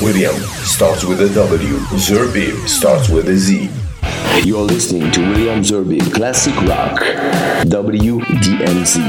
William starts with a W. Zerbib starts with a Z. You're listening to William Zerbib Classic Rock, WDMZ.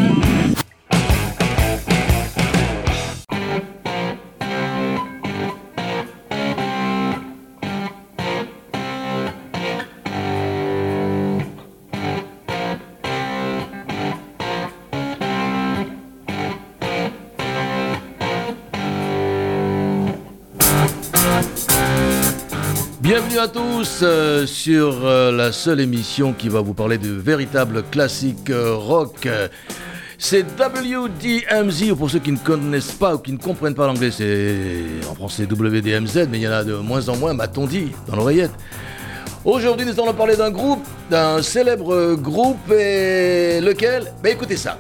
À tous euh, sur euh, la seule émission qui va vous parler de véritables classiques euh, rock. C'est WDMZ, ou pour ceux qui ne connaissent pas ou qui ne comprennent pas l'anglais, c'est en français WDMZ, mais il y en a de moins en moins, m'a-t-on dit, dans l'oreillette. Aujourd'hui, nous allons parler d'un groupe, d'un célèbre groupe, et lequel? Ben écoutez ça.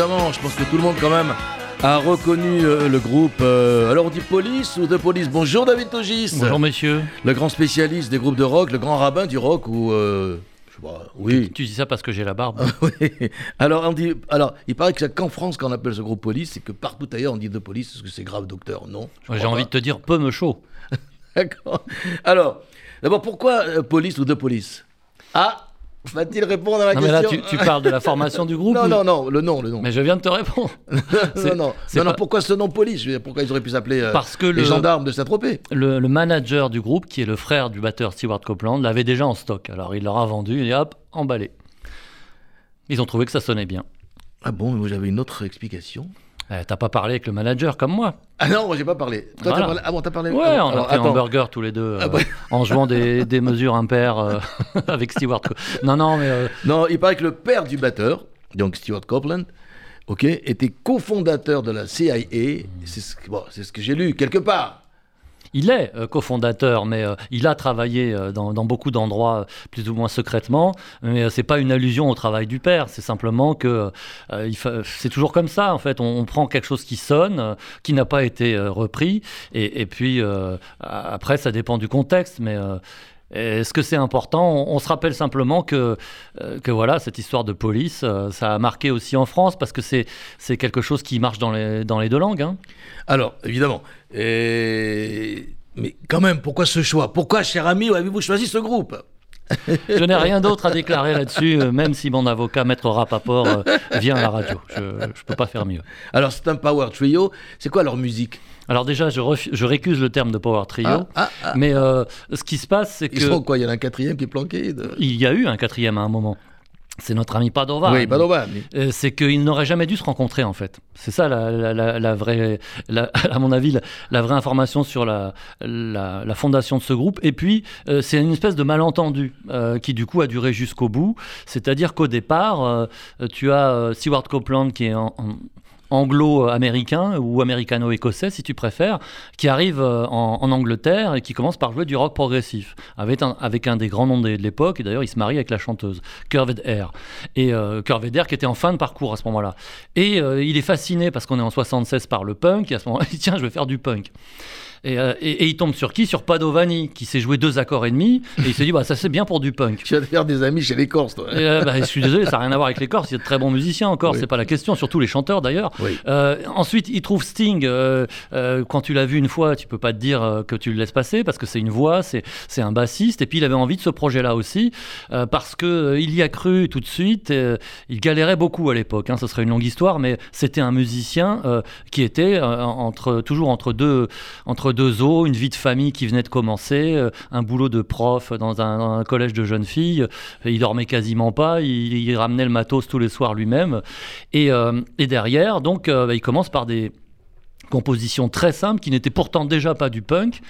Évidemment, je pense que tout le monde quand même a reconnu euh, le groupe. euh, alors on dit Police ou The Police? Bonjour David Togis. Bonjour monsieur. Le grand spécialiste des groupes de rock, le grand rabbin du rock ou... euh, je sais pas, oui. Tu dis ça parce que j'ai la barbe. Oui. Alors, on dit, alors, il paraît que c'est qu'en France qu'on appelle ce groupe police, et que partout ailleurs on dit de police, parce que c'est grave, docteur, non? J'ai envie de te dire peu me chaud. D'accord. Alors, d'abord, pourquoi police ou de police? Ah Va-t-il répondre à ma Non mais là question tu, tu parles de la formation du groupe Non, ou- non, non, le nom, le nom. Mais je viens de te répondre. non, non, pourquoi ce nom police? Pourquoi ils auraient pu s'appeler euh, Parce que les le, gendarmes de Saint-Tropez le, le manager du groupe, qui est le frère du batteur Stewart Copeland, l'avait déjà en stock. Alors il leur a vendu et hop, emballé. Ils ont trouvé que ça sonnait bien. Ah bon, j'avais une autre explication? Eh, T'as pas parlé avec le manager comme moi. Ah non, moi j'ai pas parlé. Toi, t'as Voilà. parlé Ah bon, t'as parlé Ouais, Ah, on alors, a pris un hamburger tous les deux euh, Ah bah. en jouant des, des mesures impaires euh, avec Stewart. Non, non, mais euh, Non, il paraît que le père du batteur, donc Stuart Copeland, ok, était cofondateur de la CIA. C'est ce, que- bon, c'est ce que j'ai lu quelque part. Il est euh, cofondateur, mais euh, il a travaillé euh, dans, beaucoup d'endroits plus ou moins secrètement. Mais c'est pas une allusion au travail du père. C'est simplement que c'est toujours comme ça. En fait, on, prend quelque chose qui sonne, qui n'a pas été repris, et, et puis après, ça dépend du contexte. Mais est-ce que c'est important? On, on se rappelle simplement que, euh, que voilà, cette histoire de police, euh, ça a marqué aussi en France parce que c'est quelque chose qui marche dans les, dans les deux langues. hein. Alors, évidemment. Et... Mais quand même, pourquoi ce choix? Pourquoi, cher ami, avez-vous choisi ce groupe? Je n'ai rien d'autre à déclarer là-dessus, euh, même si mon avocat, Maître Rapaport, vient à la radio. Je ne peux pas faire mieux. Alors, c'est un power trio. C'est quoi leur musique? Alors déjà, je, je récuse le terme de power trio, Ah, ah, ah. mais euh, ce qui se passe, c'est Ils sont que quoi Il y en a un quatrième qui est planqué de... il y a eu un quatrième à un moment. C'est notre ami Padova. Oui, Padova. mais- Euh, c'est qu'ils n'auraient jamais dû se rencontrer en fait. C'est ça la, la- la- la vraie, à mon avis, la, vraie information sur la, fondation de ce groupe. Et puis, euh, c'est une espèce de malentendu euh, qui du coup a duré jusqu'au bout. C'est-à-dire qu'au départ, euh, tu as Stewart Copeland qui est en- en- anglo-américain ou américano-écossais si tu préfères, qui arrive euh, en, Angleterre et qui commence par jouer du rock progressif avec un, avec un des grands noms de, de l'époque et d'ailleurs il se marie avec la chanteuse Curved Air et euh, Curved Air qui était en fin de parcours à ce moment-là. Et euh, il est fasciné parce qu'on est en 76 par le punk et à ce moment-là il dit tiens je vais faire du punk et, euh, et- et il tombe sur qui Sur Padovani, qui s'est joué deux accords et demi, et il se dit, bah, ça c'est bien pour du punk. Tu vas te faire des amis chez les Corses, toi. Et, euh, bah, je suis désolé, ça n'a rien à voir avec les Corses, il y a de très bons musiciens encore, Oui. c'est pas la question, surtout les chanteurs d'ailleurs. Oui. Euh, ensuite, il trouve Sting. euh, quand tu l'as vu une fois, tu peux pas te dire que tu le laisses passer parce que c'est une voix, c'est c'est un bassiste. Et puis il avait envie de ce projet-là aussi parce que il y a cru tout de suite. il galérait beaucoup à l'époque. Hein, ce serait une longue histoire, mais c'était un musicien qui était entre toujours entre deux entre deux eaux, une vie de famille qui venait de commencer, euh, un boulot de prof dans un, collège de jeunes filles. Il dormait quasiment pas. Il, ramenait le matos tous les soirs lui-même. Et, euh, derrière, donc, euh, bah, il commence par des compositions très simples qui n'étaient pourtant déjà pas du punk.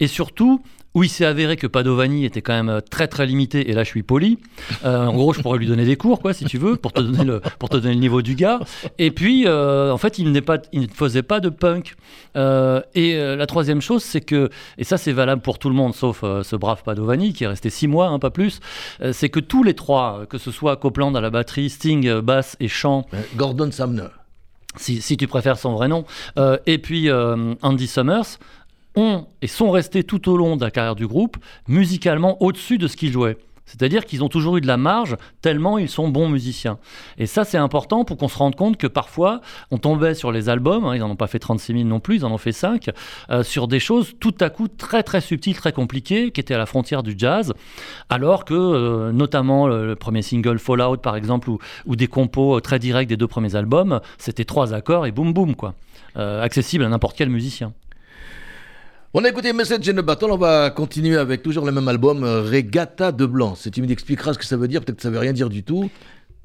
Et surtout, où il s'est avéré que Padovani était quand même euh, très très limité, et là je suis poli. Euh, en gros, je pourrais lui donner des cours, quoi, si tu veux, pour te donner le, pour te donner le niveau du gars. Et puis, euh, en fait, il, n'est pas, il ne faisait pas de punk. Euh, et la troisième chose, c'est que, et ça c'est valable pour tout le monde, sauf ce brave Padovani qui est resté six mois, hein, pas plus, c'est que tous les trois, que ce soit Copeland à la batterie, Sting, basse et chant, Gordon Sumner. si, si tu préfères son vrai nom, euh, et puis euh, Andy Summers, ont et sont restés tout au long de la carrière du groupe musicalement au-dessus de ce qu'ils jouaient. C'est-à-dire qu'ils ont toujours eu de la marge tellement ils sont bons musiciens. Et ça, c'est important pour qu'on se rende compte que parfois, on tombait sur les albums, hein, ils n'en ont pas fait 36 000 non plus, ils en ont fait 5, euh, sur des choses tout à coup très très subtiles, très compliquées, qui étaient à la frontière du jazz, alors que euh, notamment le, premier single Fallout par exemple, ou, des compos euh, très directs des deux premiers albums, c'était trois accords et boum boum quoi. Accessible à n'importe quel musicien. On a écouté Message in a Battle, on va continuer avec toujours le même album, euh, Regatta de Blanc. Si tu m'expliqueras ce que ça veut dire, peut-être que ça veut rien dire du tout.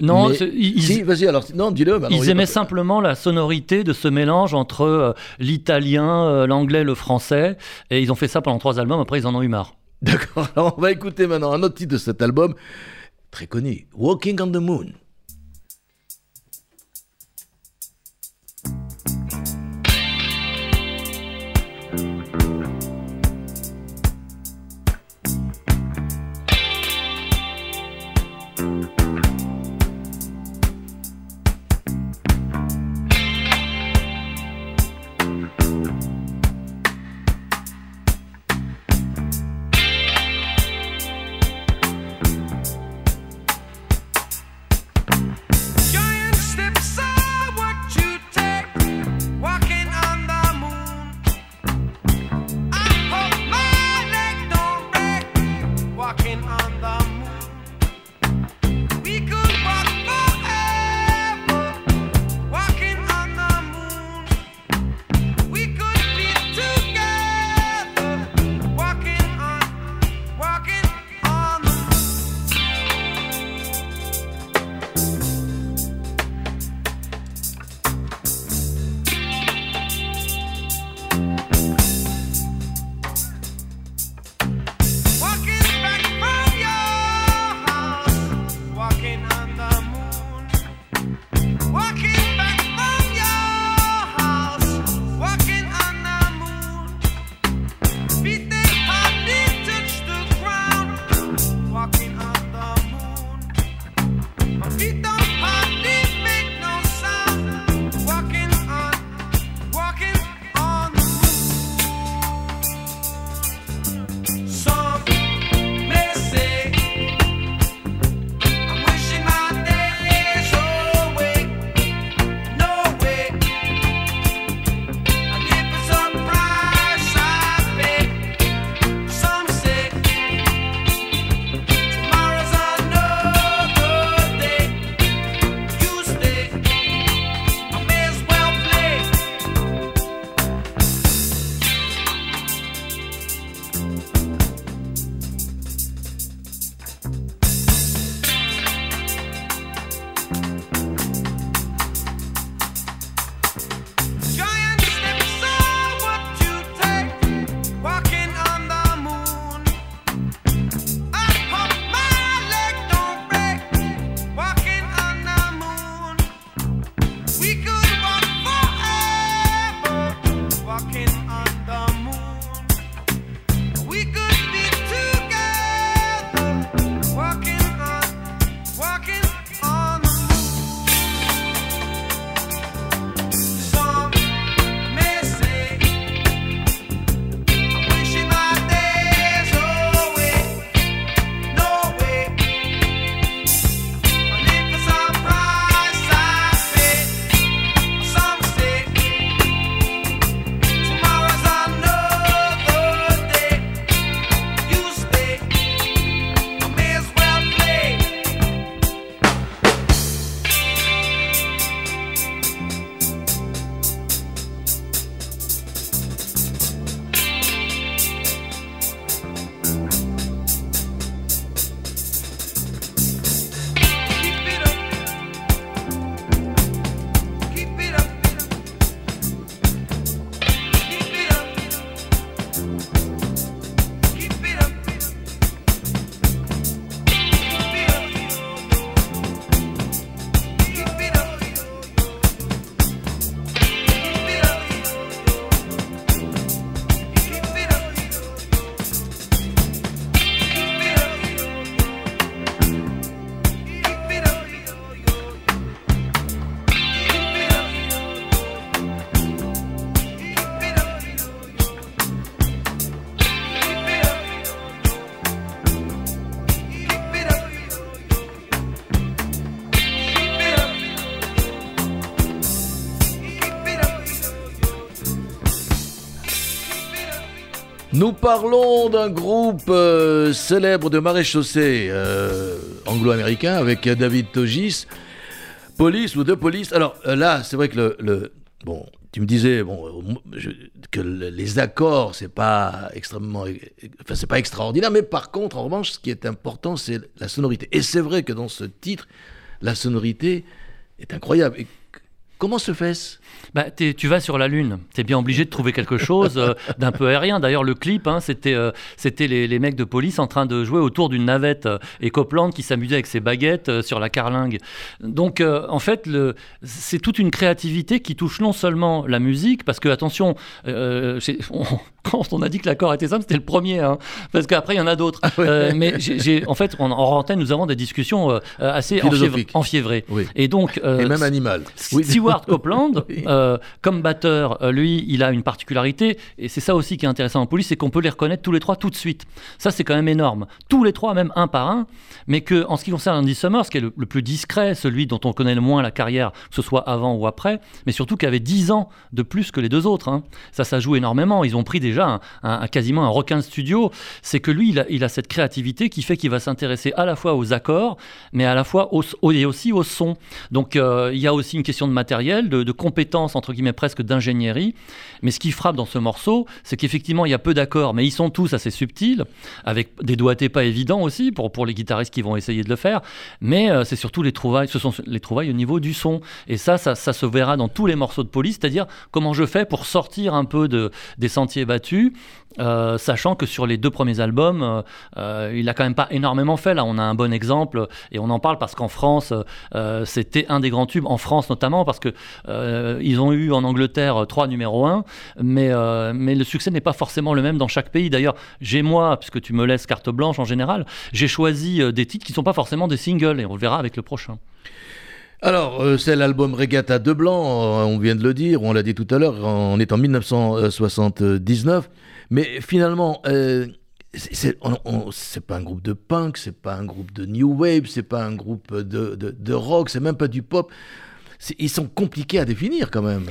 Non, Mais- ils, Si, vas-y, alors, non, dis-le. il ils aimaient pas- simplement la sonorité de ce mélange entre euh, l'italien, euh, l'anglais, le français, et ils ont fait ça pendant trois albums. Après, ils en ont eu marre. D'accord, alors on va écouter maintenant un autre titre de cet album, très connu, Walking on the Moon. Nous parlons d'un groupe euh, célèbre de maréchaussée euh, anglo-américain avec David Togis, Police ou de Police. Alors euh, là, c'est vrai que le, bon, tu me disais bon que le- les accords c'est pas extrêmement, enfin c'est pas extraordinaire, mais par contre en revanche, ce qui est important c'est la sonorité. Et c'est vrai que dans ce titre, la sonorité est incroyable. Comment se fait-ce Bah, tu vas sur la Lune, tu es bien obligé de trouver quelque chose euh, d'un peu aérien. D'ailleurs, le clip, hein, c'était euh, les, les mecs de police en train de jouer autour d'une navette euh, et Copland qui s'amusait avec ses baguettes euh, sur la carlingue. Donc, euh, en fait, c'est toute une créativité qui touche non seulement la musique, parce que, attention, euh, on- quand on a dit que l'accord était simple, c'était le premier, hein, parce qu'après, il y en a d'autres. Euh, mais j'ai- j'ai- en fait, en, en antenne, nous avons des discussions euh, assez enfiévrées. Oui. Et donc, euh, Et même animal. Stewart Copeland, Oui. euh, comme batteur, euh, lui, il a une particularité, et c'est ça aussi qui est intéressant en police, c'est qu'on peut les reconnaître tous les trois tout de suite. Ça, c'est quand même énorme. Tous les trois, même un par un, mais que en ce qui concerne Andy Summers, qui est le, le plus discret, celui dont on connaît le moins la carrière, que ce soit avant ou après, mais surtout qui avait 10 ans de plus que les deux autres. hein. Ça, ça joue énormément. Ils ont pris déjà un, quasiment un requin de studio. C'est que lui, il a, cette créativité qui fait qu'il va s'intéresser à la fois aux accords, mais à la fois au, au- et aussi au son. Donc euh, il y a aussi une question de matériel, de, de compétences, entre guillemets presque d'ingénierie. Mais ce qui frappe dans ce morceau, c'est qu'effectivement il y a peu d'accords, mais ils sont tous assez subtils, avec des doigtés pas évidents aussi pour, pour les guitaristes qui vont essayer de le faire. Mais euh, c'est surtout les trouvailles, ce sont les trouvailles au niveau du son. Et ça, ça, se verra dans tous les morceaux de police, c'est-à-dire comment je fais pour sortir un peu de, des sentiers battus. Euh, sachant que sur les deux premiers albums, euh, euh, il a quand même pas énormément fait. Là, on a un bon exemple et on en parle parce qu'en France, c'était un des grands tubes, en France notamment, parce que ils ont eu en Angleterre trois numéros 1, mais, mais le succès n'est pas forcément le même dans chaque pays. D'ailleurs, j'ai moi, puisque tu me laisses carte blanche en général, j'ai choisi des titres qui ne sont pas forcément des singles et on le verra avec le prochain. Alors, euh, c'est l'album Regatta de Blanc, euh, on vient de le dire, on l'a dit tout à l'heure, on est en 1979, mais finalement, euh, c'est pas un groupe de punk, c'est pas un groupe de new wave, c'est pas un groupe de, de- de rock, c'est même pas du pop. Ils sont compliqués à définir quand même.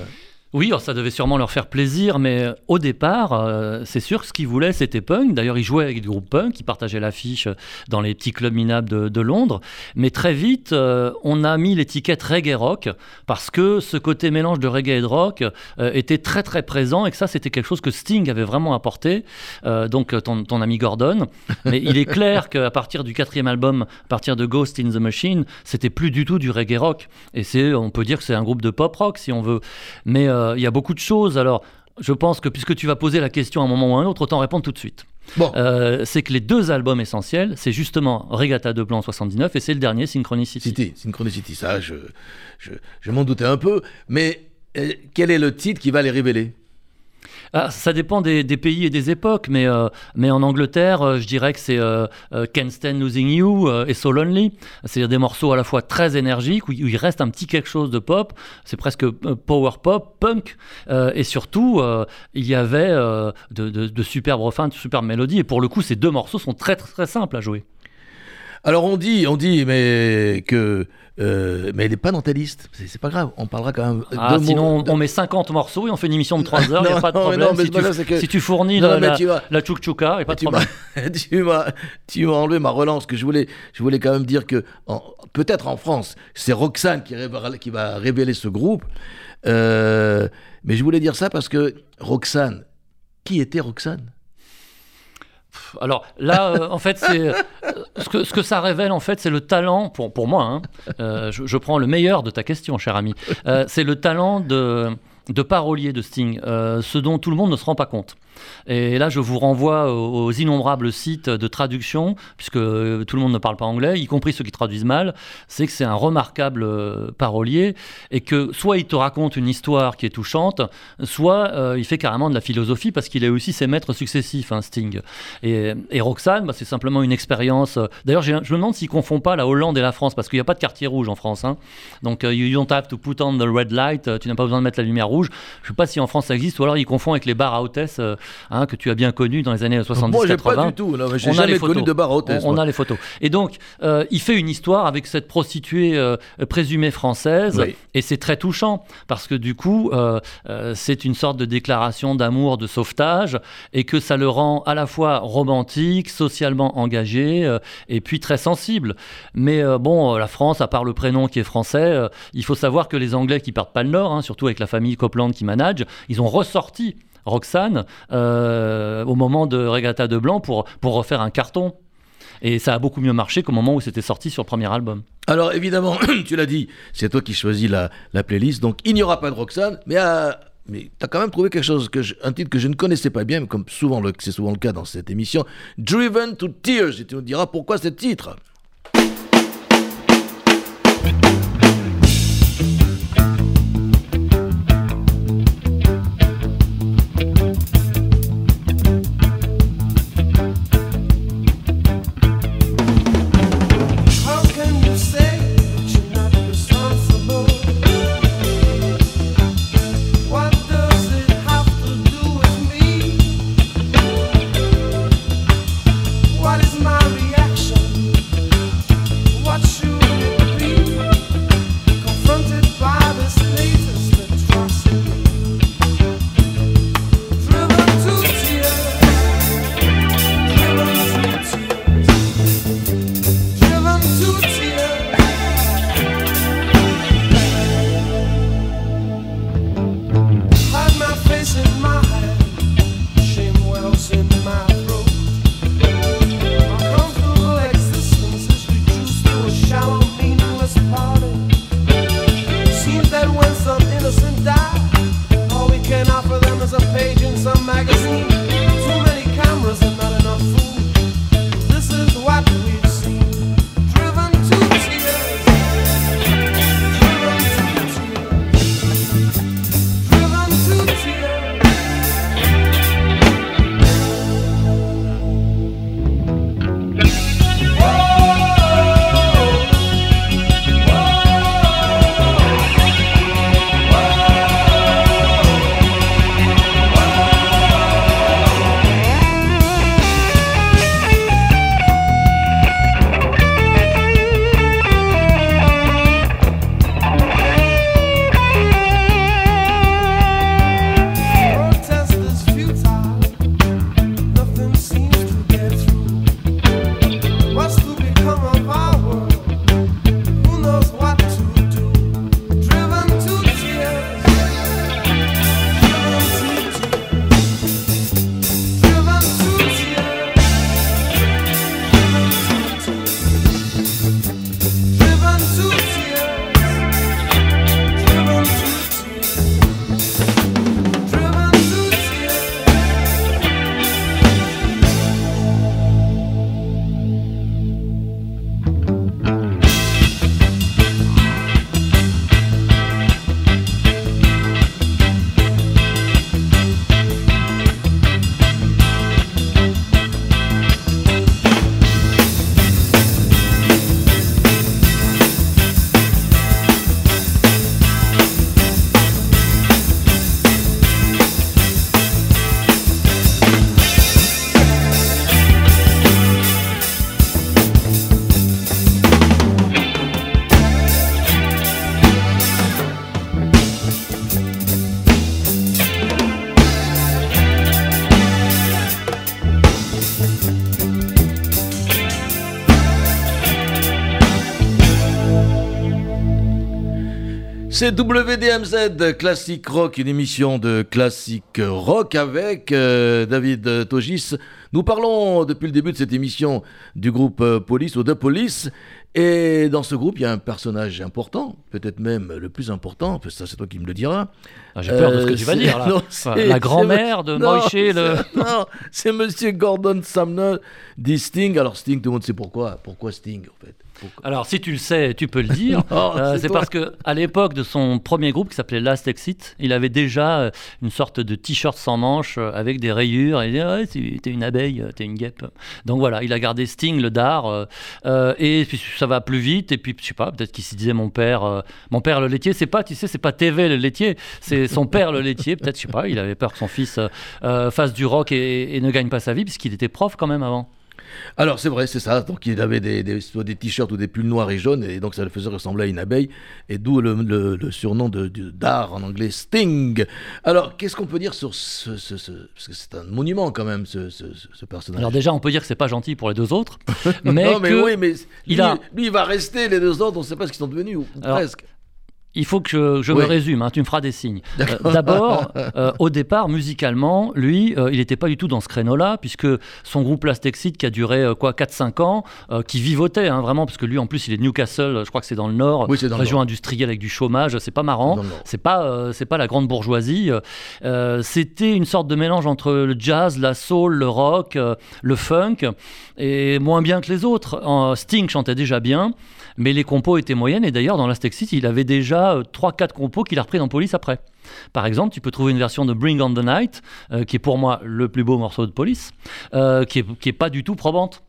Oui, ça devait sûrement leur faire plaisir, mais euh, au départ, euh, c'est sûr que ce qu'ils voulaient, c'était punk. D'ailleurs, ils jouaient avec des groupes punk, ils partageaient l'affiche dans les petits clubs minables de, de Londres. Mais très vite, euh, on a mis l'étiquette reggae rock, parce que ce côté mélange de reggae et de rock euh, était très très présent, et que ça, c'était quelque chose que Sting avait vraiment apporté. Euh, donc, euh, ton, ton ami Gordon. Mais il est clair qu'à partir du quatrième album, à partir de Ghost in the Machine, c'était plus du tout du reggae rock. Et c'est, on peut dire que c'est un groupe de pop rock, si on veut. Mais euh, il y a beaucoup de choses. Alors, je pense que puisque tu vas poser la question à un moment ou à un autre, autant répondre tout de suite. Bon, Euh, c'est que les deux albums essentiels, c'est justement Regatta de Blanc 79 et c'est le dernier Synchronicity. City, Synchronicity, ça, je, je, je m'en doutais un peu, mais euh, quel est le titre qui va les révéler? Ah, ça dépend des, pays et des époques, mais, euh, en Angleterre, euh, je dirais que c'est euh, euh, Can't Stand Losing You et So Lonely. C'est-à-dire des morceaux à la fois très énergiques, où, il- reste un petit quelque chose de pop. C'est presque power pop, punk. Et surtout, il y avait de superbes refrains, de superbes mélodies. Et pour le coup, ces deux morceaux sont très, très, très simples à jouer. Alors on dit, on dit, mais que, euh, mais il n'est pas dans ta liste. C'est pas grave, on parlera quand même. Ah, de sinon, de- on met 50 morceaux et on fait une émission de 3 heures, il n'y Non, a pas de non, mais problème. non, mais si, tu, c'est que- si tu fournis Non, la, tu la tchouk-tchouka, il pas de tu problème. m'as, tu m'as, enlevé ma relance que je voulais, je voulais quand même dire que peut-être en France, c'est Roxane qui va révéler ce groupe, Euh, mais je voulais dire ça parce que Roxane, qui était Roxane? Alors là, euh, en fait, c'est euh, ce que, ça révèle, en fait, c'est le talent, pour, moi, hein, euh, je, prends le meilleur de ta question, cher ami, c'est le talent de, parolier de Sting, ce dont tout le monde ne se rend pas compte. Et là, je vous renvoie aux, innombrables sites de traduction, puisque euh, tout le monde ne parle pas anglais, y compris ceux qui traduisent mal. C'est que c'est un remarquable euh, parolier et que soit il te raconte une histoire qui est touchante, soit euh, il fait carrément de la philosophie parce qu'il a aussi ses maîtres successifs, hein, Sting. Et, Roxane, bah, c'est simplement une expérience. D'ailleurs, je me demande s'il confond pas la Hollande et la France parce qu'il n'y a pas de quartier rouge en France. hein. Donc, you don't have to put on the red light. Tu n'as pas besoin de mettre la lumière rouge. Je sais pas si en France ça existe ou alors il confond avec les bars à hôtesse. euh, hein, que tu as bien connu dans les années 70-80. Moi, j'ai pas du tout. J'ai jamais connu de bar à hôtesse. On, a les photos. Et donc, euh, il fait une histoire avec cette prostituée euh, présumée française, et c'est très touchant parce que du coup, euh, c'est une sorte de déclaration d'amour, de sauvetage, et que ça le rend à la fois romantique, socialement engagé, et puis très sensible. Mais bon, la France, à part le prénom qui est français, il faut savoir que les Anglais qui partent pas le Nord, hein, surtout avec la famille Copland qui manage, ils ont ressorti Roxane euh, au moment de Regatta de Blanc pour, pour refaire un carton. Et ça a beaucoup mieux marché qu'au moment où c'était sorti sur le premier album. Alors évidemment, tu l'as dit, c'est toi qui choisis la, la, playlist, donc il n'y aura pas de Roxane, mais, euh, mais tu as quand même trouvé quelque chose, que un titre que je ne connaissais pas bien, comme souvent c'est souvent le cas dans cette émission, Driven to Tears, et tu nous diras pourquoi ce titre. C'est WDMZ Classic Rock, une émission de classique rock avec euh, David Togis. Nous parlons depuis le début de cette émission du groupe euh, Police ou de Police. Et dans ce groupe, il y a un personnage important, peut-être même le plus important, ça c'est toi qui me le diras. Ah, j'ai peur de ce que tu vas dire là. la grand-mère de Moïse le... Non, c'est Monsieur Gordon Sumner, dit Sting. Alors Sting, tout le monde sait pourquoi. Pourquoi Sting en fait Alors, si tu le sais, tu peux le dire. Oh, Euh, c'est parce que à l'époque de son premier groupe qui s'appelait Last Exit, il avait déjà euh, une sorte de t-shirt sans manches euh, avec des rayures. Et il disait ouais, t'es une abeille, t'es une guêpe. Donc voilà, il a gardé Sting, le dard, euh, et puis ça va plus vite. Et puis je sais pas, peut-être qu'il se disait mon père, euh, mon père le laitier. C'est pas, tu sais, c'est pas TV le laitier, c'est son père le laitier. Peut-être, je sais pas, il avait peur que son fils fasse du rock et, et ne gagne pas sa vie puisqu'il était prof quand même avant. Alors c'est vrai, c'est ça. Donc il avait des, des, soit des t-shirts ou des pulls noirs et jaunes, et donc ça le faisait ressembler à une abeille, et d'où le, le- le surnom de, d'art en anglais Sting. Alors qu'est-ce qu'on peut dire sur ce, ce- ce- parce que c'est un monument quand même ce, ce- personnage. Alors déjà, on peut dire que c'est pas gentil pour les deux autres, mais, non mais que oui, mais il lui, a- lui, il va rester. Les deux autres, on ne sait pas ce qu'ils sont devenus ou Alors, presque. Il faut que je, Oui. me résume, hein, tu me feras des signes. Euh, D'abord, euh, au départ, musicalement, lui, euh, il n'était pas du tout dans ce créneau-là, puisque son groupe Last Exit, qui a duré quoi 4-5 ans, qui vivotait hein, vraiment, parce que lui, en plus, il est de Newcastle, je crois que c'est dans le Nord, Oui, c'est dans le région Nord. industrielle avec du chômage, c'est pas marrant. Le. C'est pas, c'est pas la grande bourgeoisie. C'était une sorte de mélange entre le jazz, la soul, le rock, le funk, et moins bien que les autres. Sting chantait déjà bien, mais les compos étaient moyennes. Et d'ailleurs, dans Last Exit, il avait déjà 3-4 compos qu'il a repris dans Police après. Par exemple, tu peux trouver une version de Bring on the Night, euh, qui est pour moi le plus beau morceau de Police, euh, qui, est, qui est pas du tout probante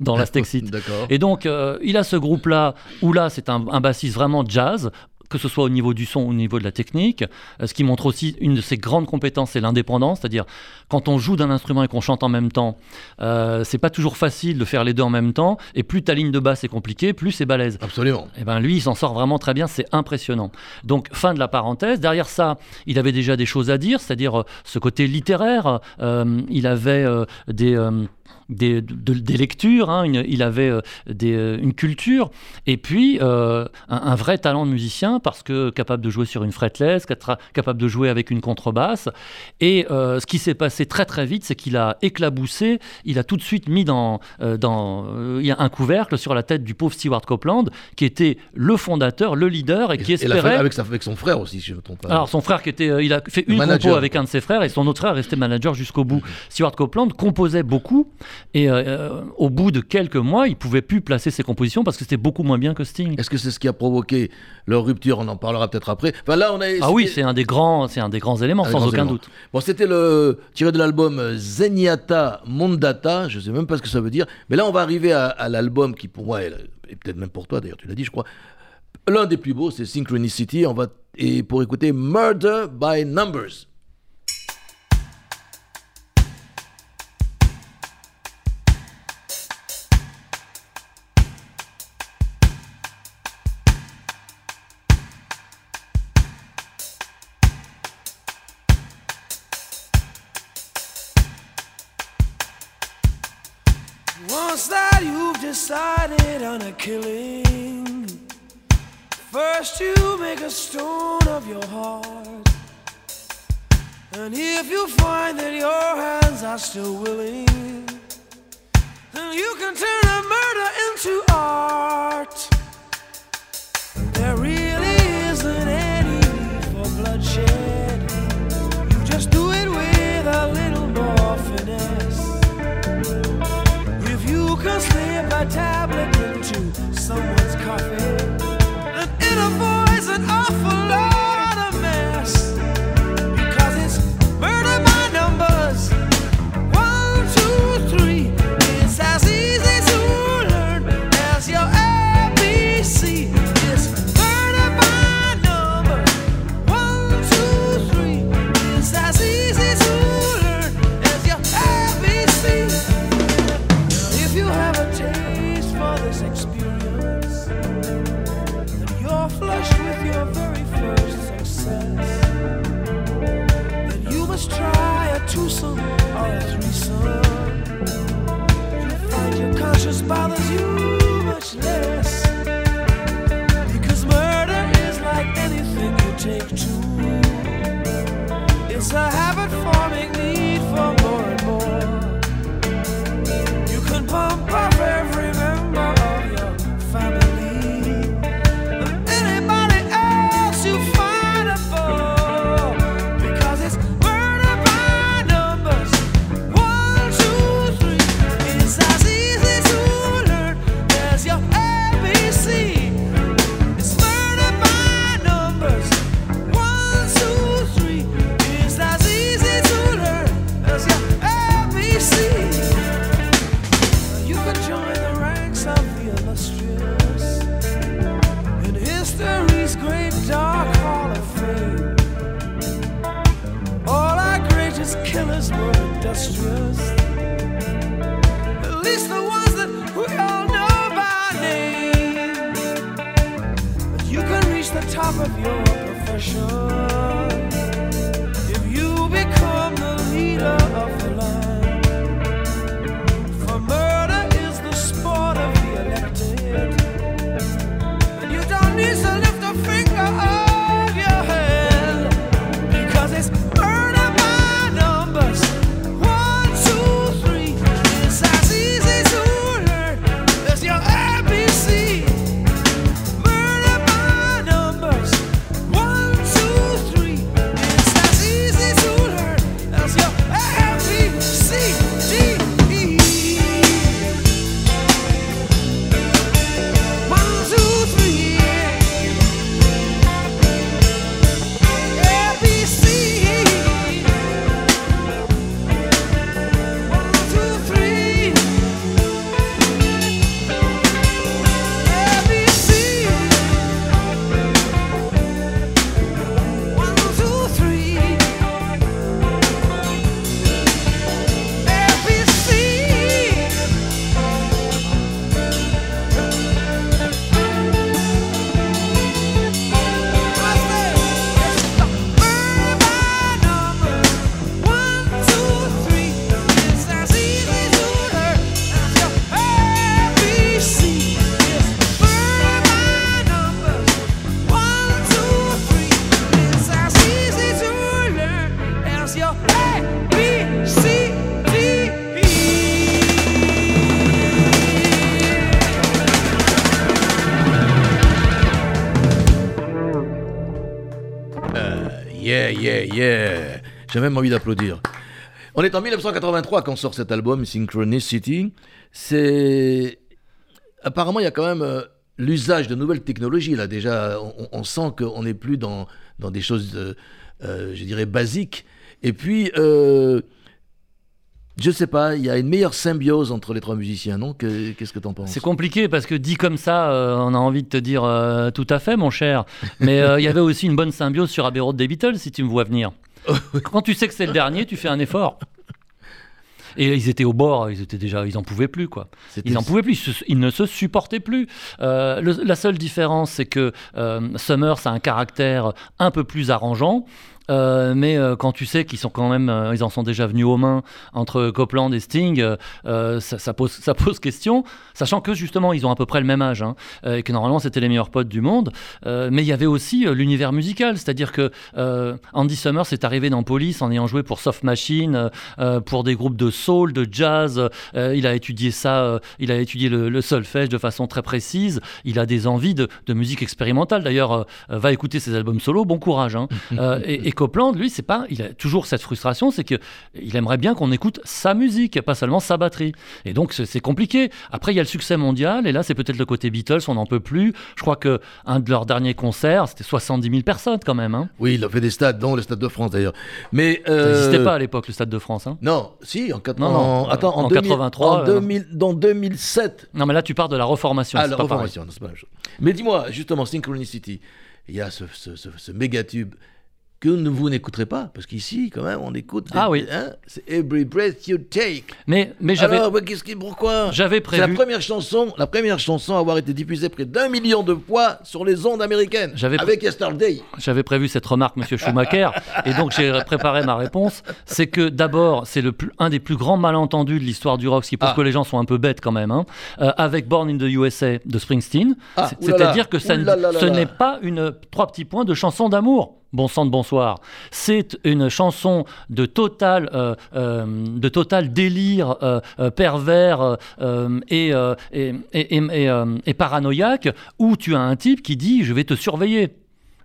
dans Last Exit. Et donc, euh, il a ce groupe-là, où là, c'est un, un bassiste vraiment jazz, que ce soit au niveau du son ou au niveau de la technique. Euh, ce qui montre aussi une de ses grandes compétences, c'est l'indépendance. C'est-à-dire, quand on joue d'un instrument et qu'on chante en même temps, euh, c'est pas toujours facile de faire les deux en même temps. Et plus ta ligne de basse est compliquée, plus c'est balèze. Absolument. Et ben lui, il s'en sort vraiment très bien, c'est impressionnant. Donc fin de la parenthèse. Derrière ça, il avait déjà des choses à dire, c'est-à-dire euh, ce côté littéraire. Euh, il avait des des, de- des lectures, hein, une- il avait euh, des, euh, une culture, et puis euh, un, un vrai talent de musicien, parce que capable de jouer sur une fretless, capable de jouer avec une contrebasse. Et euh, ce qui s'est passé très très vite, c'est qu'il a éclaboussé, il a tout de suite mis dans, dans il y a un couvercle sur la tête du pauvre Stewart Copeland, qui était le fondateur, le leader, et qui Et la espérait... fait avec, sa- avec son frère aussi, si je ne me trompe pas. Alors son frère qui était, il a fait une Manager. compo avec un de ses frères et son autre frère est resté manager jusqu'au bout. Stewart Copeland composait beaucoup et euh, euh, au bout de quelques mois, il pouvait plus placer ses compositions parce que c'était beaucoup moins bien que Sting. Est-ce que c'est ce qui a provoqué leur rupture? On en parlera peut-être après. Enfin là, on a. Ah oui, c'est un des grands, c'est un des grands éléments Un sans aucun doute. Bon, c'était le tiré de l'album Zenyatta Mondata. Je sais même pas ce que ça veut dire, mais là, on va arriver à, à l'album qui, pour moi, est, et peut-être même pour toi d'ailleurs, tu l'as dit, je crois. L'un des plus beaux, c'est Synchronicity. On va et pour écouter Murder by Numbers. Killing, first you make a stone of your heart. And if you find that your hands are still willing, then you can turn a murder into art. There really isn't any need for bloodshed. You just do it with a little more finesse. If you can slip a tablet Yeah, yeah. J'ai même envie d'applaudir. On est en 1983 quand sort cet album, Synchronicity. C'est. Apparemment, il y a quand même euh, l'usage de nouvelles technologies. Là, déjà, on, sent qu'on n'est plus dans, dans des choses, euh, euh, je dirais, basiques. Et puis, je sais pas, il y a une meilleure symbiose entre les trois musiciens, non? Que- Qu'est-ce que tu en penses? C'est compliqué parce que dit comme ça, euh, on a envie de te dire euh, tout à fait, mon cher. Mais euh, il y avait aussi une bonne symbiose sur Abbey Road des Beatles, si tu me vois venir. Quand tu sais que c'est le dernier, tu fais un effort. Et ils étaient au bord, ils étaient déjà, ils en pouvaient plus quoi. Ils en pouvaient plus, ils, ne se supportaient plus. Euh, le- la seule différence, c'est que euh, Summers a un caractère un peu plus arrangeant. Euh, mais euh, quand tu sais qu'ils sont quand même, euh, ils en sont déjà venus aux mains entre Copland et Sting, ça, ça pose, ça pose question, sachant que justement ils ont à peu près le même âge, hein, et que normalement c'était les meilleurs potes du monde. Mais il y avait aussi l'univers musical, c'est-à-dire que Andy Summers est arrivé dans Police en ayant joué pour Soft Machine, pour des groupes de soul, de jazz. il a étudié ça, il a étudié le, le solfège de façon très précise. Il a des envies de, de musique expérimentale. D'ailleurs, va écouter ses albums solo. Bon courage. hein. Et, et Copland, lui, c'est pas, il a toujours cette frustration, c'est que il aimerait bien qu'on écoute sa musique, pas seulement sa batterie. Et donc c'est compliqué. Après, il y a le succès mondial, et là, c'est peut-être le côté Beatles, on n'en peut plus. Je crois que un de leurs derniers concerts, c'était 70 000 personnes quand même. Hein. Oui, il a fait des stades, dont le Stade de France d'ailleurs. Mais. Ça euh, n'existait pas à l'époque, le Stade de France. Hein. Non, si, en, quatre- Non, non, en- attends, en, en 2000 83, en euh, 2000 dans 2007. Non, mais là, tu pars de la reformation. Ah, la pas reformation, c'est pas la même chose. Mais dis-moi, justement, Synchronicity, il y a ce, ce, ce, ce méga tube que vous n'écouterez pas, parce qu'ici, quand même, on écoute. Ah oui. hein, c'est Every Breath You Take. Mais, mais j'avais. Alors, qu'est-ce qui, pourquoi J'avais C'est la prévu. première chanson, la première chanson à avoir été diffusée près d'un million de fois sur les ondes américaines. J'avais- avec Yesterday. J'avais prévu cette remarque, Monsieur Schumacher, et donc j'ai préparé ma réponse. C'est que d'abord, c'est le plus- un des plus grands malentendus de l'histoire du rock, ce qui prouve Ah. que les gens sont un peu bêtes quand même, hein, euh, avec Born in the USA de Springsteen. Ah, C'est- oulala, C'est-à-dire que ça ce n'est pas une trois petits points de chanson d'amour. Bon sang de bonsoir. C'est une chanson de total, délire pervers et, paranoïaque, où tu as un type qui dit Je vais te surveiller.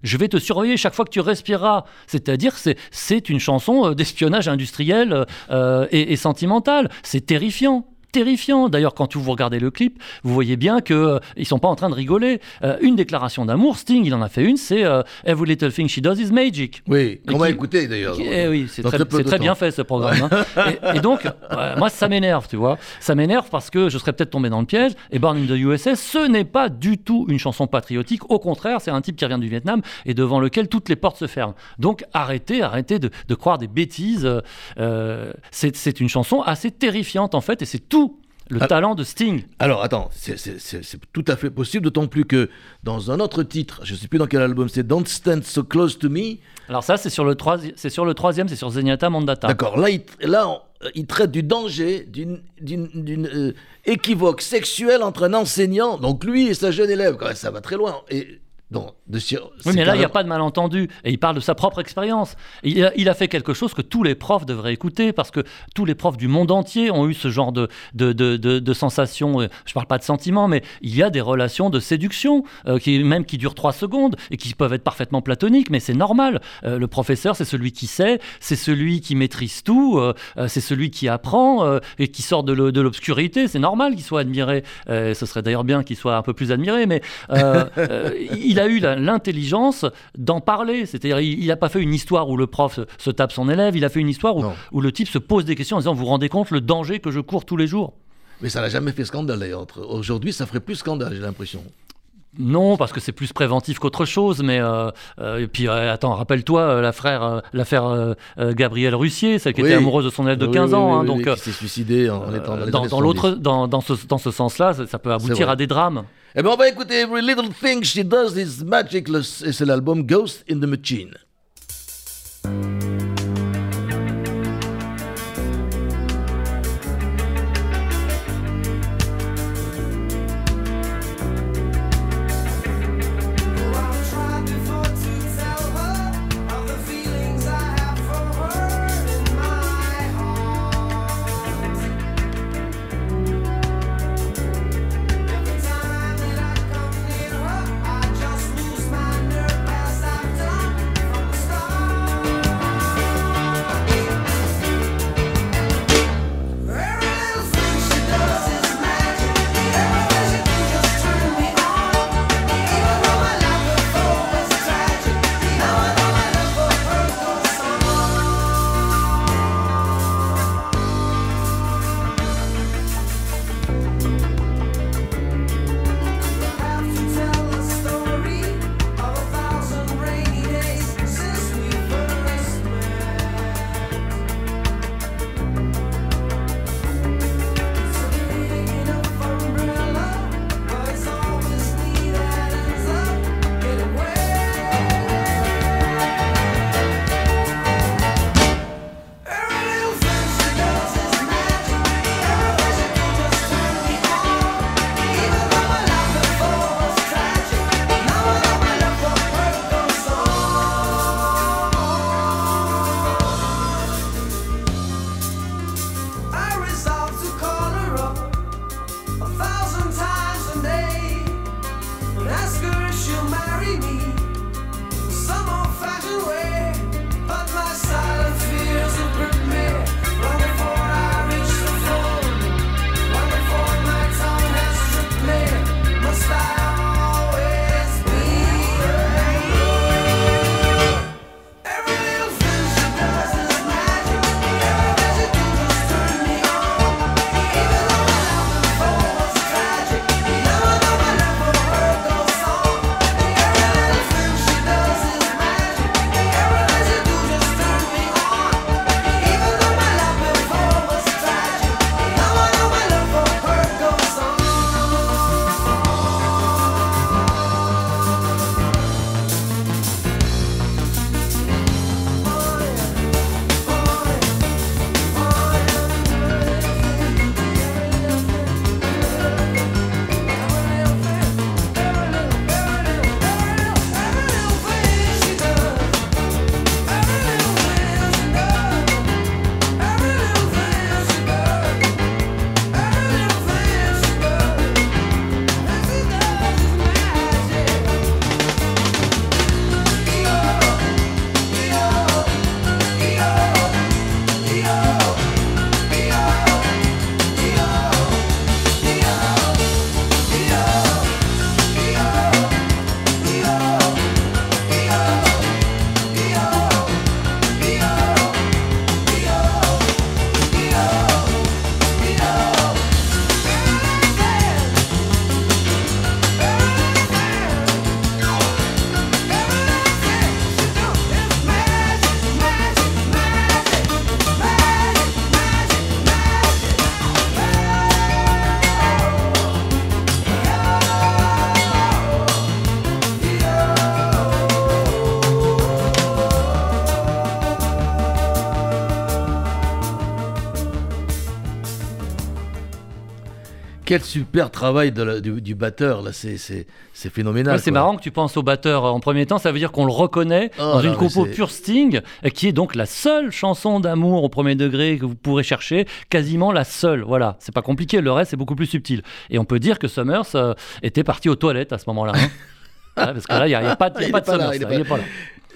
Je vais te surveiller chaque fois que tu respireras. C'est-à-dire, c'est, c'est une chanson euh, d'espionnage industriel euh, et, et sentimental. C'est terrifiant. Terrifiant. D'ailleurs, quand vous regardez le clip, vous voyez bien qu'ils euh, ils sont pas en train de rigoler. Euh, une déclaration d'amour, Sting, il en a fait une, c'est euh, Every little thing she does is magic. Oui, on va écouter d'ailleurs. Eh oui, c'est très, bien fait ce programme. hein. et, et donc, ouais, moi, ça m'énerve, tu vois. Ça m'énerve parce que je serais peut-être tombé dans le piège. Et Born in the USS, ce n'est pas du tout une chanson patriotique. Au contraire, c'est un type qui revient du Vietnam et devant lequel toutes les portes se ferment. Donc, arrêtez, arrêtez de, de croire des bêtises. Euh, euh, c'est une chanson assez terrifiante, en fait, et c'est tout le Ah. talent de Sting. Alors attends, c'est- tout à fait possible, d'autant plus que dans un autre titre, je ne sais plus dans quel album, c'est Don't Stand So Close to Me. Alors ça, c'est sur le troisi- c'est sur le troisième, c'est sur Zenyatta Mandata. D'accord, là, il, là on- il traite du danger d'une, euh, équivoque sexuelle entre un enseignant, donc lui et sa jeune élève. Quand même, ça va très loin. Et, donc, de, Oui, mais là, il n'y a pas de malentendu. Et il parle de sa propre expérience. Il a, il a fait quelque chose que tous les profs devraient écouter, parce que tous les profs du monde entier ont eu ce genre de, de, de, de, sensations. euh, Je ne parle pas de sentiments, mais il y a des relations de séduction, euh, qui, même qui durent trois secondes, et qui peuvent être parfaitement platoniques, mais c'est normal. Euh, le professeur, c'est celui qui sait, c'est celui qui maîtrise tout, euh, c'est celui qui apprend et qui sort de l'obscurité. C'est normal qu'il soit admiré. Ce serait d'ailleurs bien qu'il soit un peu plus admiré, mais euh, il a eu l'intelligence d'en parler. C'est-à-dire, il n'a pas fait une histoire où le prof se, se tape son élève, il a fait une histoire où, le type se pose des questions en disant Vous vous rendez compte le danger que je cours tous les jours? Mais ça n'a jamais fait scandale Aujourd'hui, ça ferait plus scandale, j'ai l'impression. Non, parce que c'est plus préventif qu'autre chose, mais euh, euh, et puis euh, attends, rappelle-toi l'affaire euh, Gabrielle Russier, celle qui Oui. était amoureuse de son élève de Oui, 15 oui, ans, hein, donc s'est suicidé en, en étant dans dans, l'autre, 70. dans, dans ce, dans ce sens-là, ça, ça peut aboutir à des drames. Eh bien, on va écouter Every Little Thing She Does Is Magic, c'est l'album Ghost in the Machine. Quel super travail de la- du, du batteur, là, c'est, c'est, c'est phénoménal. Ouais, c'est marrant que tu penses au batteur euh, en premier temps, ça veut dire qu'on le reconnaît Oh dans là, une compo pure Sting, qui est donc la seule chanson d'amour au premier degré que vous pourrez chercher, quasiment la seule. Voilà, c'est pas compliqué, le reste c'est beaucoup plus subtil. Et on peut dire que Summers euh, était parti aux toilettes à ce moment-là. hein. Ouais, parce que là, il n'y a, il y a pas, y a de là, Summers, il est là, pas- il est pas là.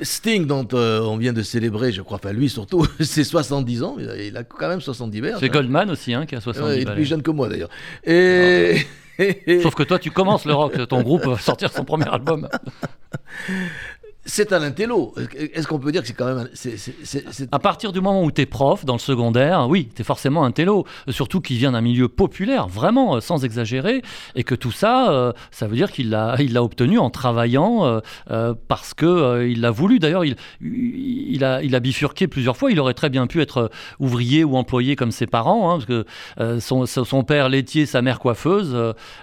Sting, dont euh, on vient de célébrer, je crois, enfin lui surtout, c'est 70 ans, il a, il a quand même 70 verges. C'est hein. Goldman aussi, hein, qui a 70 Ouais, il est plus jeune que moi d'ailleurs. Et. Sauf que toi, tu commences le rock, ton groupe va sortir son premier album. c'est un intello. Est-ce qu'on peut dire que c'est quand même. un- À partir du moment où tu es prof dans le secondaire, oui, tu es forcément un télo, surtout qu'il vient d'un milieu populaire, vraiment, euh, sans exagérer, et que tout ça, euh, ça veut dire qu'il l'a il obtenu en travaillant euh, parce que euh, il l'a voulu. D'ailleurs, il, il, a, bifurqué plusieurs fois. Il aurait très bien pu être ouvrier ou employé comme ses parents, hein, parce que son, père laitier, sa mère coiffeuse,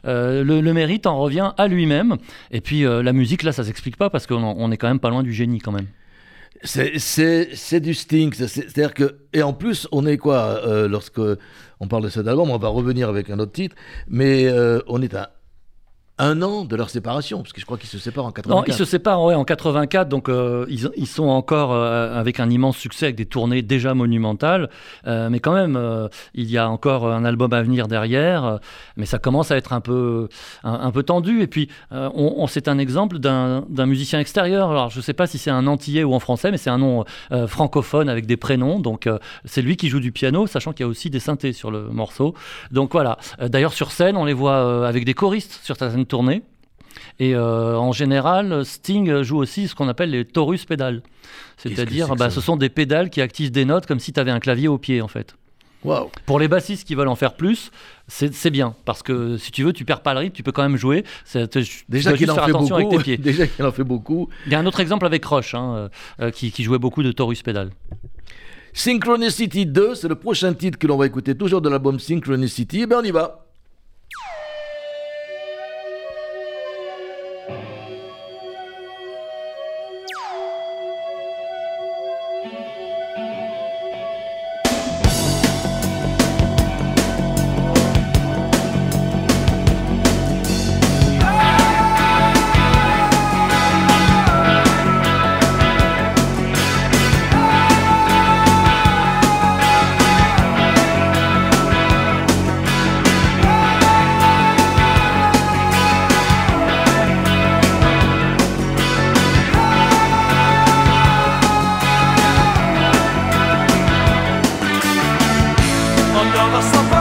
le, mérite en revient à lui-même. Et puis la musique, là, ça s'explique pas parce qu'on on est quand même pas loin du génie quand même. C'est, du Sting. c'est- c'est- C'est-à-dire que. Et en plus, on est quoi euh, Lorsque on parle de cet album, on va revenir avec un autre titre, mais euh, on est à un an de leur séparation, parce que je crois qu'ils se séparent en 84. Non, ils se séparent ouais, en 84, donc euh, ils, ils sont encore euh, avec un immense succès, avec des tournées déjà monumentales. Euh, mais quand même, il y a encore un album à venir derrière. mais ça commence à être un peu, un, un peu tendu. Et puis, on, on- c'est un exemple d'un d'un musicien extérieur. Alors, je ne sais pas si c'est un antillais ou en français, mais c'est un nom francophone avec des prénoms. Donc, c'est lui qui joue du piano, sachant qu'il y a aussi des synthés sur le morceau. Donc voilà. D'ailleurs, sur scène, on les voit avec des choristes sur certaines tournées. Et euh, en général, Sting joue aussi ce qu'on appelle les torus pédales. C'est-à-dire, bah, ce sont des pédales qui activent des notes comme si tu avais un clavier au pied, en fait. Pour les bassistes qui veulent en faire plus, c'est bien. Parce que si tu veux, tu perds pas le rythme, tu peux quand même jouer. Déjà qu'il en fait beaucoup. avec tes pieds. Déjà qu'il en fait beaucoup. Il y a un autre exemple avec Rush, hein, euh, qui, qui jouait beaucoup de torus pédales. Synchronicity 2, c'est le prochain titre que l'on va écouter, toujours de l'album Synchronicity. Et bien on y va. uma prova só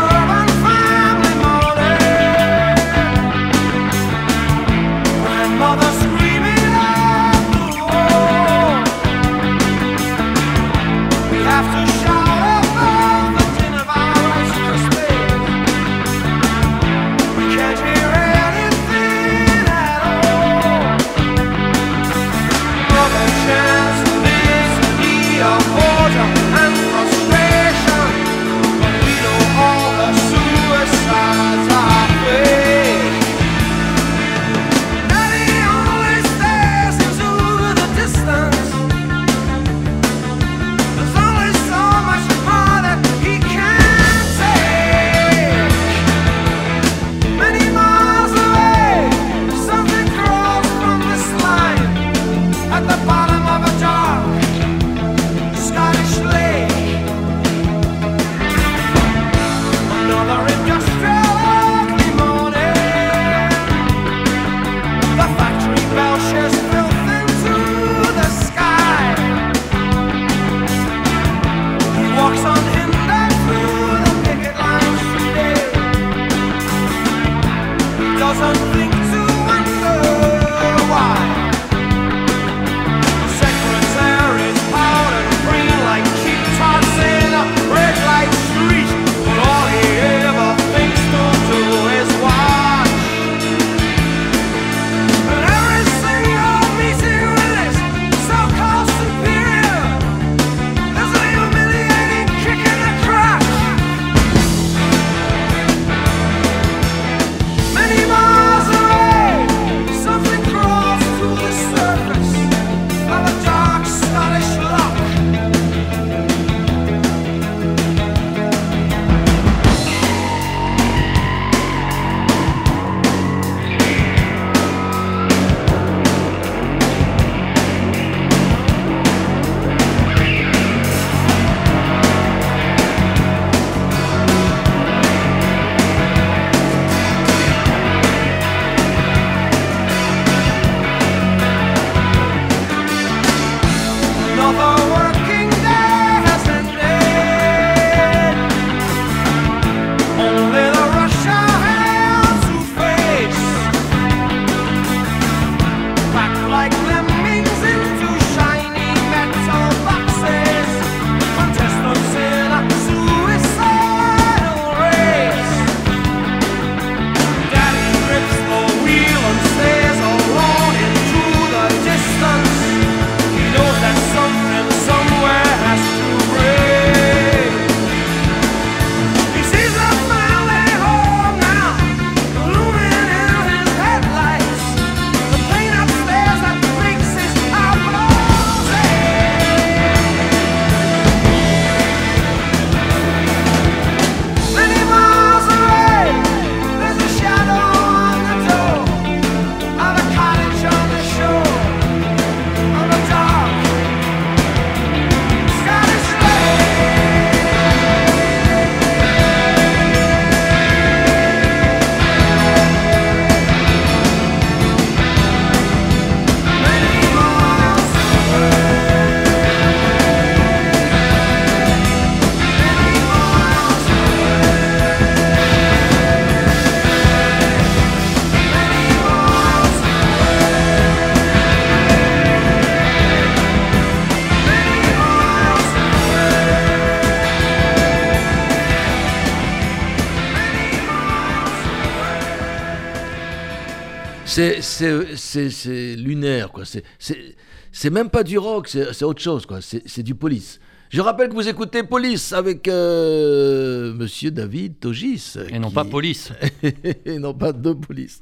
C'est c'est- c'est- c'est lunaire, quoi. C'est- C'est c'est même pas du rock, c'est autre chose, quoi. C'est c'est du police. Je rappelle que vous écoutez Police avec euh, Monsieur David Togis. Et non pas police. et non pas de police.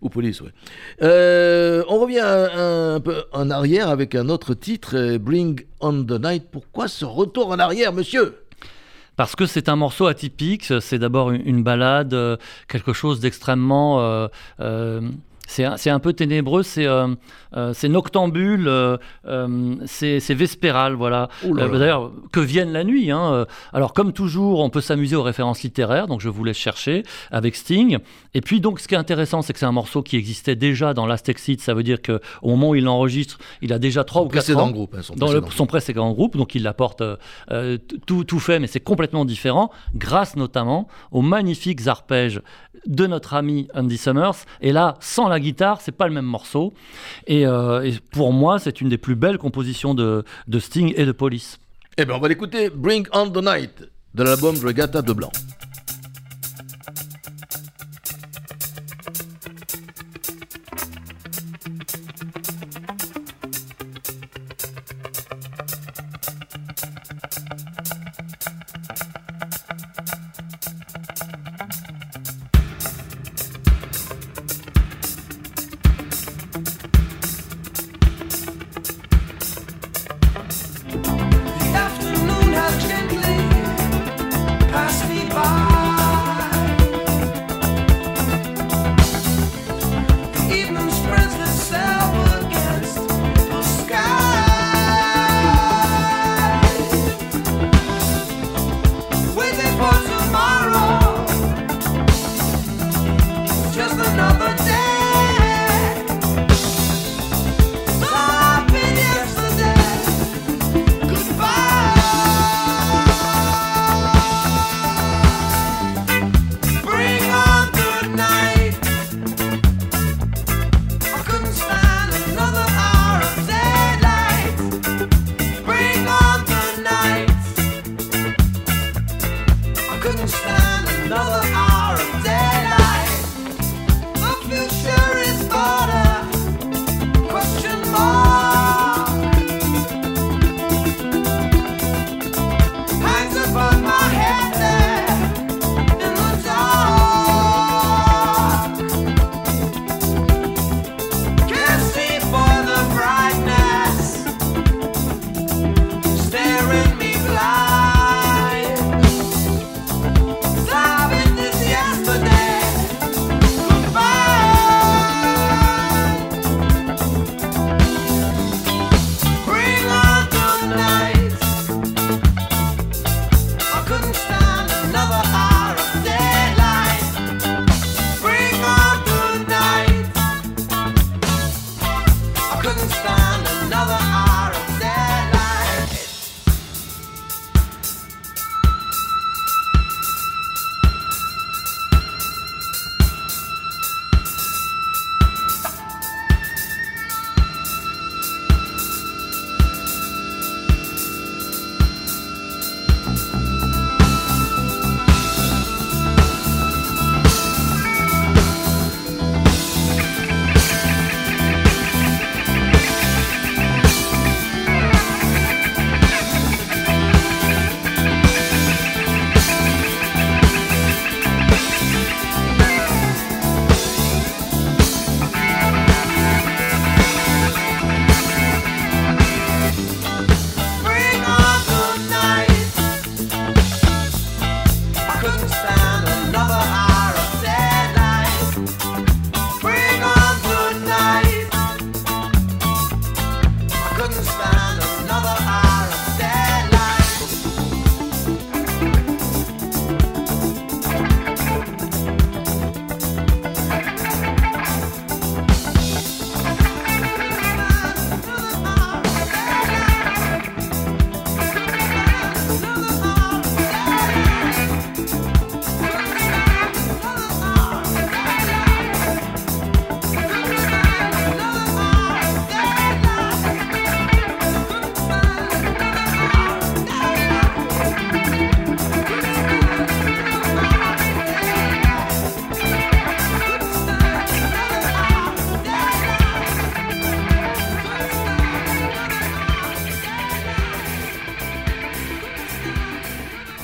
Ou police, oui. Euh, on revient un, un peu en arrière avec un autre titre, euh, Bring on the Night. Pourquoi ce retour en arrière, monsieur? Parce que c'est un morceau atypique, c'est d'abord une, une balade, euh, quelque chose d'extrêmement... euh, euh, c'est un, un peu ténébreux, c'est euh, c'est noctambule, euh, euh, c'est vespéral, voilà. D'ailleurs, que vienne la nuit. hein. Alors, comme toujours, on peut s'amuser aux références littéraires, donc je vous laisse chercher avec Sting. Et puis, donc, ce qui est intéressant, c'est que c'est un morceau qui existait déjà dans Last Exit. Ça veut dire qu'au moment où il l'enregistre, il a déjà 3 ou 4 Précédent ans groupe, hein, son dans le, précédent son précédent groupe, donc il l'apporte tout, tout fait, mais c'est complètement différent, grâce notamment aux magnifiques arpèges de notre ami Andy Summers. Et là, sans la guitare, c'est pas le même morceau. Et, euh, et pour moi, c'est une des plus belles compositions de, de Sting et de Police. Eh bien, on va l'écouter, Bring on the Night, de l'album Regatta de Blanc. bagunçar.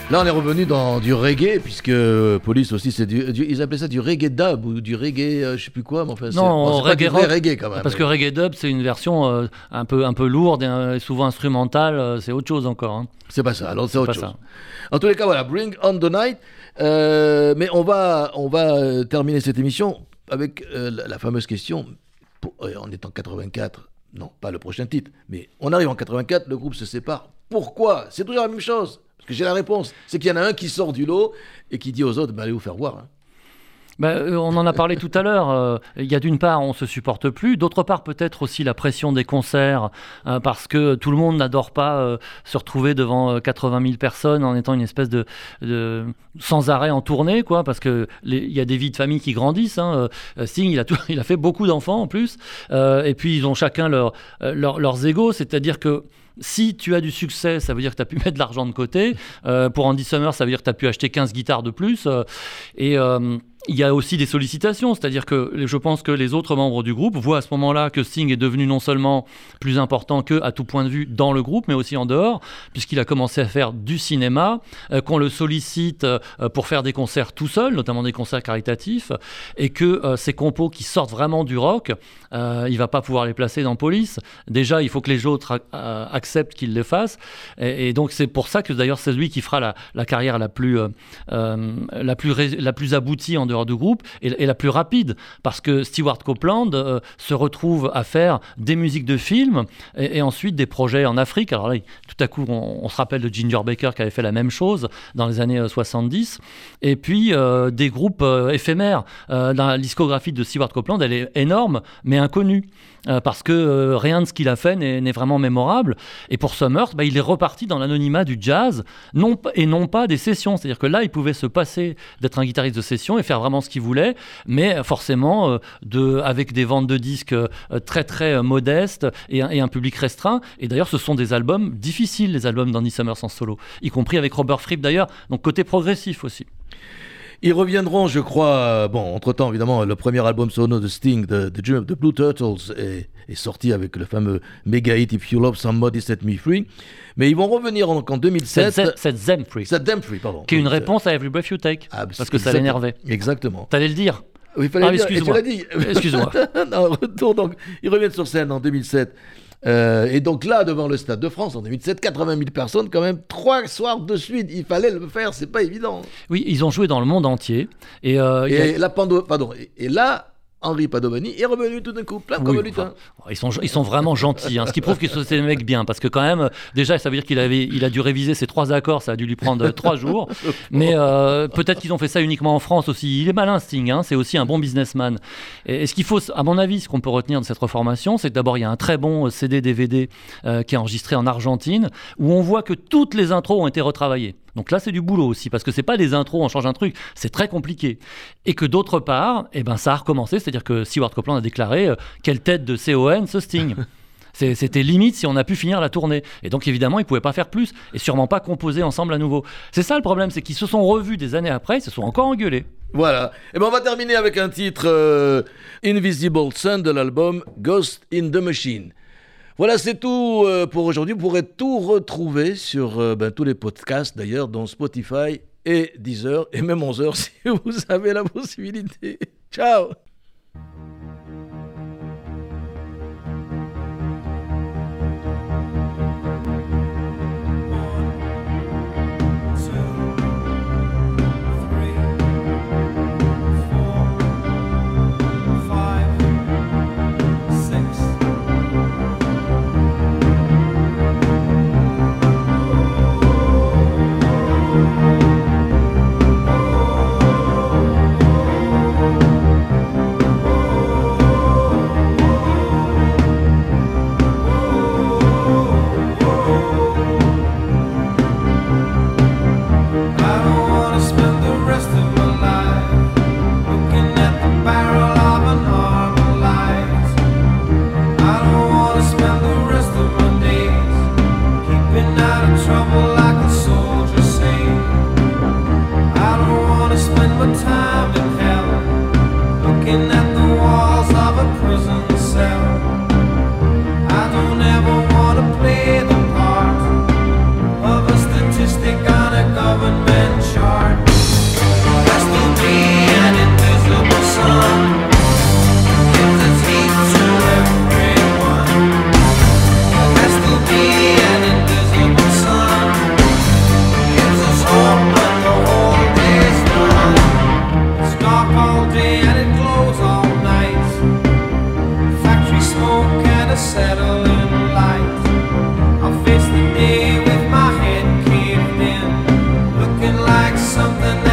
Là, on est revenu dans du reggae, puisque euh, Police aussi, c'est du, du- Ils appelaient ça du reggae dub ou du reggae, euh, je sais plus quoi, mais enfin. c'est- Non, bon, c'est pas reggae du vrai reggae quand même. Parce que reggae dub, c'est une version euh, un, peu, un peu lourde et euh, souvent instrumentale, c'est autre chose encore. hein. C'est pas ça, alors c'est autre chose. ça. En tous les cas, voilà, Bring on the Night. Mais on va, on va terminer cette émission avec la, la fameuse question. Pour- on est en 84, non, pas le prochain titre, mais on arrive en 84, le groupe se sépare. Pourquoi? C'est toujours la même chose. Que j'ai la réponse. C'est qu'il y en a un qui sort du lot et qui dit aux autres, bah, allez vous faire voir. hein. Bah, euh, on en a parlé tout à l'heure. euh, Il y a d'une part, on se supporte plus. D'autre part, peut-être aussi la pression des concerts, euh, parce que tout le monde n'adore pas se retrouver devant euh, 80 000 personnes en étant une espèce de, sans arrêt en tournée, quoi. Parce que il y a des vies de famille qui grandissent. Hein. Sting, il a, fait beaucoup d'enfants en plus, et puis ils ont chacun leur, leur- leurs égaux, c'est-à-dire que si tu as du succès, ça veut dire que tu as pu mettre de l'argent de côté. Pour Andy Summer, ça veut dire que tu as pu acheter 15 guitares de plus. et il y a aussi des sollicitations, c'est-à-dire que je pense que les autres membres du groupe voient à ce moment-là que Sting est devenu non seulement plus important qu'eux à tout point de vue dans le groupe, mais aussi en dehors, puisqu'il a commencé à faire du cinéma, euh, qu'on le sollicite euh, pour faire des concerts tout seul, notamment des concerts caritatifs, et que euh, ces compos qui sortent vraiment du rock, il va pas pouvoir les placer dans Police. Déjà, il faut que les autres ac- acceptent qu'il les fasse, et, donc c'est pour ça que d'ailleurs c'est lui qui fera la, la carrière la plus, la, plus la plus aboutie en dehors du groupe et la plus rapide, parce que Stewart Copeland euh, se retrouve à faire des musiques de films et, ensuite des projets en Afrique. Alors là, tout à coup, on, se rappelle de Ginger Baker qui avait fait la même chose dans les années euh, 70, et puis euh, des groupes euh, éphémères. Euh, dans la discographie de Stewart Copeland, elle est énorme, mais inconnue. euh, parce que euh, rien de ce qu'il a fait n'est vraiment mémorable. Et pour Summers, bah, il est reparti dans l'anonymat du jazz, non, et non pas des sessions. C'est-à-dire que là, il pouvait se passer d'être un guitariste de session et faire ce qu'il voulait, mais forcément euh, de, avec des ventes de disques euh, très très euh, modestes et un, et un public restreint. Et d'ailleurs, ce sont des albums difficiles, les albums d'Andy Summers en solo, y compris avec Robert Fripp d'ailleurs, donc côté progressif aussi. Ils reviendront, je crois. euh, Bon, entre-temps, évidemment, le premier album solo de Sting, de, Blue Turtles, est, est sorti avec le fameux méga hit If You Love Somebody Set Me Free. Mais ils vont revenir en, en 2007. Cette, cette Zem Free, Set Them Free, pardon. qui est une Oui, réponse à Every Breath You Take, Ah, parce que ça l'énervait. Exactement. T'allais le dire Oui, il fallait Ah, excuse-moi. Excuse-moi. Non, retour, donc, ils reviennent sur scène en 2007. Euh, et donc là, devant le Stade de France, en 2007, 80 000 personnes, quand même, trois soirs de suite, il fallait le faire, c'est pas évident. Oui, ils ont joué dans le monde entier. Et, euh, il y a- Et là, Pando- pardon, et, et là, Henri Padovani est revenu tout d'un coup, plein comme Oui, un lutin. enfin, ils, sont, ils sont vraiment gentils, hein, ce qui prouve qu'ils sont des mecs bien, parce que quand même, euh, déjà, ça veut dire qu'il avait, il a dû réviser ses trois accords, ça a dû lui prendre euh, trois jours, mais euh, peut-être qu'ils ont fait ça uniquement en France aussi. Il est malin, Sting, hein, c'est aussi un bon businessman. Et, et ce qu'il faut, à mon avis, ce qu'on peut retenir de cette reformation, c'est que d'abord, il y a un très bon CD-DVD euh, qui est enregistré en Argentine, où on voit que toutes les intros ont été retravaillées. Donc là, c'est du boulot aussi, parce que c'est pas des intros, on change un truc, c'est très compliqué. Et que d'autre part, eh ben, ça a recommencé, c'est-à-dire que Stewart Copeland a déclaré euh, quelle tête de CON ce Sting. C'était limite si on a pu finir la tournée. Et donc évidemment, ils pouvaient pas faire plus, et sûrement pas composer ensemble à nouveau. C'est ça le problème, c'est qu'ils se sont revus des années après, ils se sont encore engueulés. Voilà. Et ben on va terminer avec un titre euh, Invisible Sun de l'album Ghost in the Machine. Voilà, c'est tout euh, pour aujourd'hui. Vous pourrez tout retrouver sur euh, ben, tous les podcasts d'ailleurs, dont Spotify et Deezer, et même 11h si vous avez la possibilité. Ciao something